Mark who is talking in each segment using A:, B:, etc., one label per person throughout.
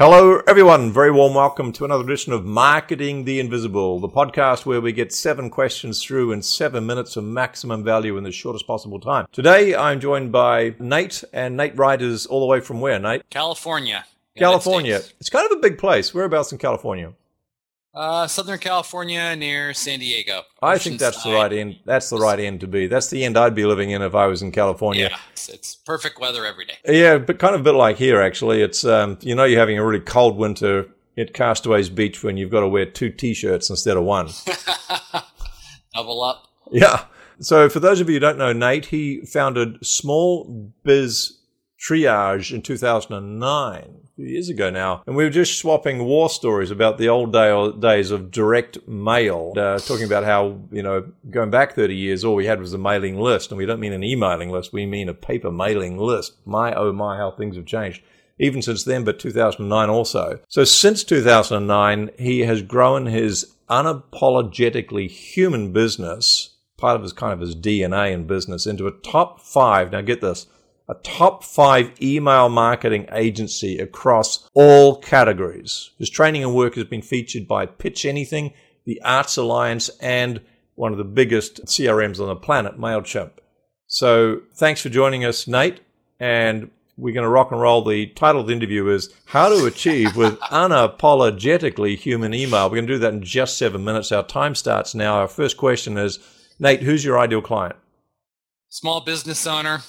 A: Hello, everyone. Very warm welcome to another edition of Marketing the Invisible, the podcast where we get seven questions through in seven minutes of maximum value in the shortest possible time. Today, I'm joined by Nate, and Nate is all the way from where, Nate?
B: California.
A: California. It's kind of a big place. Whereabouts in California?
B: Uh, Southern California near San Diego.
A: I think that's the right end. That's the right end to be. That's the end I'd be living in if I was in California.
B: Yeah, it's, it's perfect weather every day.
A: Yeah, but kind of a bit like here actually. It's um, you know, you're having a really cold winter at Castaways Beach when you've got to wear two t-shirts instead of one.
B: Double up.
A: Yeah. So for those of you who don't know Nate, he founded Small Biz Triage in 2009 years ago now, and we were just swapping war stories about the old day, days of direct mail, uh, talking about how you know going back 30 years, all we had was a mailing list, and we don't mean an emailing list, we mean a paper mailing list. My oh my, how things have changed. Even since then, but 2009 also. So since 2009, he has grown his unapologetically human business, part of his kind of his DNA in business, into a top five. Now get this a top five email marketing agency across all categories. His training and work has been featured by Pitch Anything, the Arts Alliance, and one of the biggest CRMs on the planet, MailChimp. So thanks for joining us, Nate. And we're going to rock and roll. The title of the interview is How to Achieve with Unapologetically Human Email. We're going to do that in just seven minutes. Our time starts now. Our first question is Nate, who's your ideal client?
B: Small business owner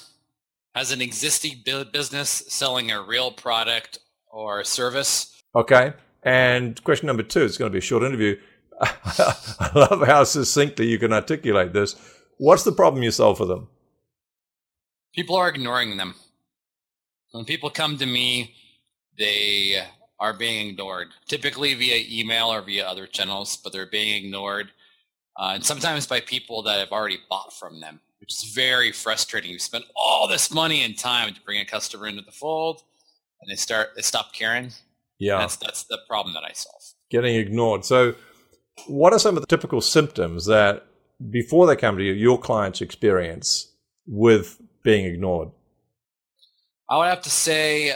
B: has an existing business selling a real product or service.
A: Okay. And question number two, it's going to be a short interview. I love how succinctly you can articulate this. What's the problem you solve for them?
B: People are ignoring them. When people come to me, they are being ignored, typically via email or via other channels, but they're being ignored. Uh, and sometimes by people that have already bought from them which is very frustrating. You spend all this money and time to bring a customer into the fold, and they start they stop caring.
A: Yeah,
B: that's that's the problem that I solve.
A: Getting ignored. So, what are some of the typical symptoms that before they come to you, your clients experience with being ignored?
B: I would have to say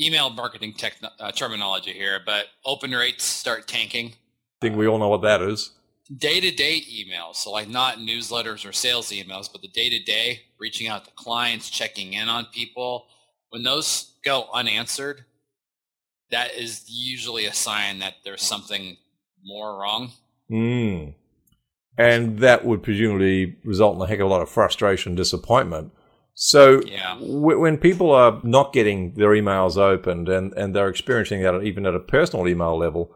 B: email marketing uh, terminology here, but open rates start tanking.
A: I think we all know what that is
B: day-to-day emails so like not newsletters or sales emails but the day-to-day reaching out to clients checking in on people when those go unanswered that is usually a sign that there's something more wrong
A: mm. and that would presumably result in a heck of a lot of frustration disappointment so
B: yeah.
A: w- when people are not getting their emails opened and, and they're experiencing that even at a personal email level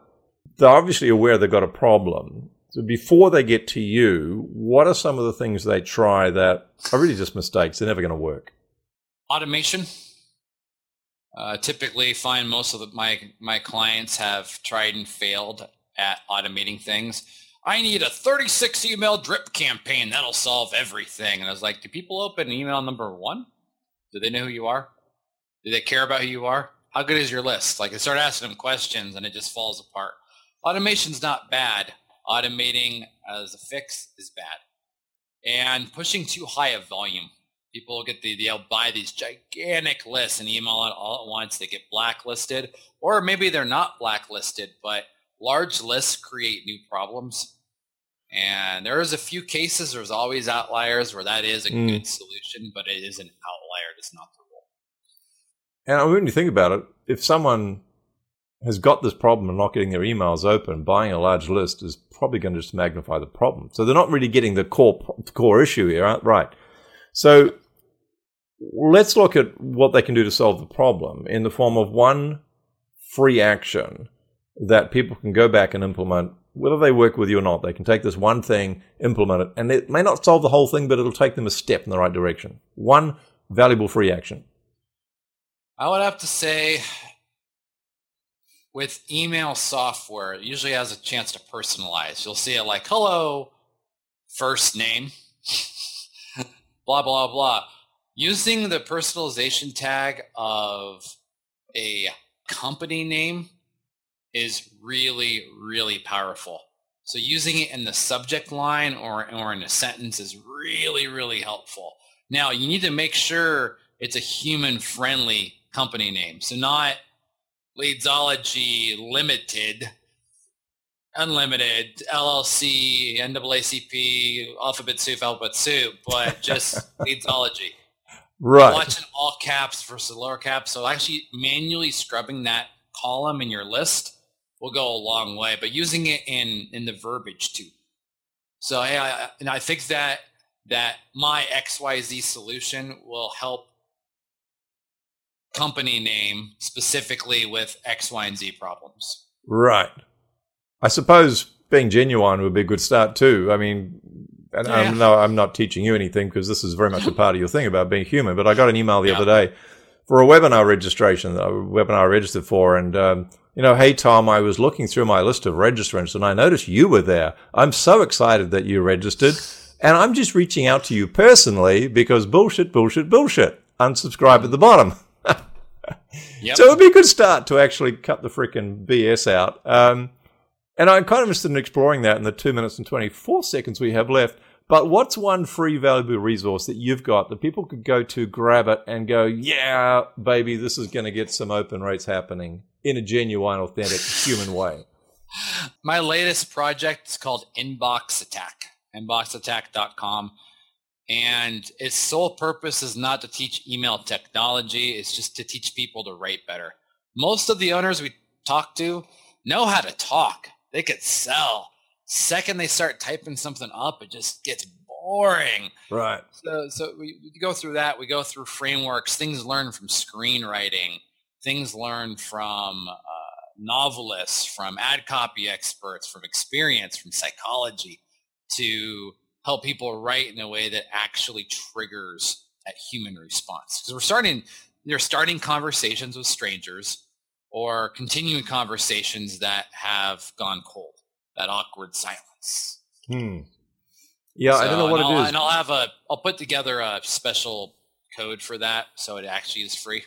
A: they're obviously aware they've got a problem so before they get to you, what are some of the things they try that are really just mistakes? They're never going to work.
B: Automation. Uh, typically, find most of the, my my clients have tried and failed at automating things. I need a 36 email drip campaign that'll solve everything. And I was like, do people open email number one? Do they know who you are? Do they care about who you are? How good is your list? Like I start asking them questions and it just falls apart. Automation's not bad automating as a fix is bad. And pushing too high a volume. People get the they'll buy these gigantic lists and email it all at once. They get blacklisted, or maybe they're not blacklisted, but large lists create new problems. And there's a few cases. There's always outliers where that is a mm. good solution, but it is an outlier. It's not the rule.
A: And when you think about it, if someone has got this problem of not getting their emails open, buying a large list is probably going to just magnify the problem. So they're not really getting the core core issue here, right? So let's look at what they can do to solve the problem in the form of one free action that people can go back and implement whether they work with you or not. They can take this one thing, implement it, and it may not solve the whole thing, but it'll take them a step in the right direction. One valuable free action.
B: I would have to say with email software, it usually has a chance to personalize. You'll see it like, hello, first name, blah, blah, blah. Using the personalization tag of a company name is really, really powerful. So using it in the subject line or, or in a sentence is really, really helpful. Now you need to make sure it's a human friendly company name. So not Leadsology Limited, Unlimited, LLC, NAACP, Alphabet Soup, Alphabet Soup, but just Leadsology.
A: Right.
B: Watching all caps versus lower caps. So actually manually scrubbing that column in your list will go a long way, but using it in, in the verbiage too. So hey, I, and I think that that my XYZ solution will help company name specifically with X, Y, and Z problems.
A: Right. I suppose being genuine would be a good start too. I mean, and
B: Yeah.
A: I'm, no, I'm not teaching you anything because this is very much a part of your thing about being human. But I got an email the
B: Yeah.
A: other day for a webinar registration, a webinar I registered for, and um, you know, hey Tom, I was looking through my list of registrants and I noticed you were there. I'm so excited that you registered, and I'm just reaching out to you personally because bullshit, bullshit, bullshit. Unsubscribe at the bottom.
B: Yep.
A: So it would be a good start to actually cut the freaking BS out. Um, and I'm kind of interested in exploring that in the two minutes and 24 seconds we have left. But what's one free valuable resource that you've got that people could go to, grab it, and go, yeah, baby, this is going to get some open rates happening in a genuine, authentic, human way?
B: My latest project is called Inbox Attack, inboxattack.com. And its sole purpose is not to teach email technology, it's just to teach people to write better. Most of the owners we talk to know how to talk, they could sell. Second they start typing something up, it just gets boring.
A: Right.
B: So, so we, we go through that. We go through frameworks, things learned from screenwriting, things learned from uh, novelists, from ad copy experts, from experience, from psychology, to help people write in a way that actually triggers that human response. Because we're starting, they're starting conversations with strangers or continuing conversations that have gone cold, that awkward silence.
A: Hmm. Yeah, I don't know what it
B: I'll,
A: is.
B: And I'll have a, I'll put together a special code for that, so it actually is free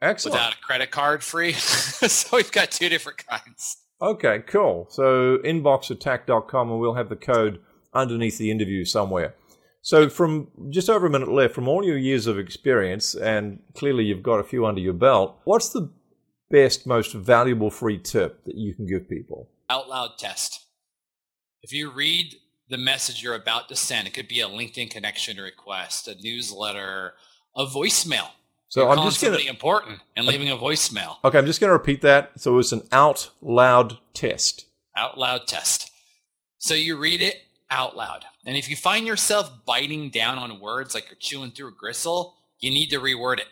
A: Excellent.
B: without a credit card free. so we've got two different kinds.
A: Okay, cool. So inboxattack.com and we'll have the code underneath the interview somewhere. So from just over a minute left, from all your years of experience, and clearly you've got a few under your belt, what's the best, most valuable free tip that you can give people?
B: Out loud test. If you read the message you're about to send, it could be a LinkedIn connection request, a newsletter, a voicemail.
A: So
B: You're
A: I'm just going to
B: important and leaving a voicemail.
A: okay. I'm just going to repeat that. So it's an out loud test.
B: out loud test. So you read it out loud. And if you find yourself biting down on words like you're chewing through a gristle, you need to reword it.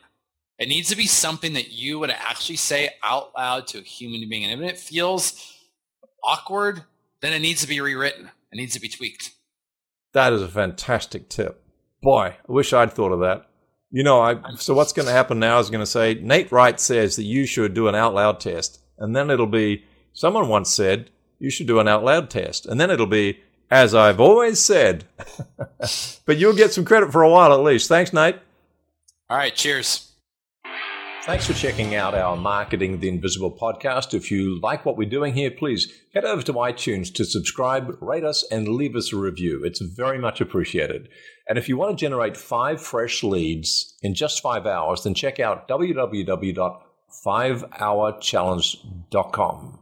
B: It needs to be something that you would actually say out loud to a human being. And if it feels awkward, then it needs to be rewritten. It needs to be tweaked.
A: That is a fantastic tip. Boy, I wish I'd thought of that. You know, I so what's going to happen now is going to say Nate Wright says that you should do an out loud test, and then it'll be someone once said you should do an out loud test, and then it'll be as I've always said. but you'll get some credit for a while at least. Thanks, Nate.
B: All right, cheers.
A: Thanks for checking out our Marketing the Invisible podcast. If you like what we're doing here, please head over to iTunes to subscribe, rate us, and leave us a review. It's very much appreciated. And if you want to generate five fresh leads in just five hours, then check out www.fivehourchallenge.com.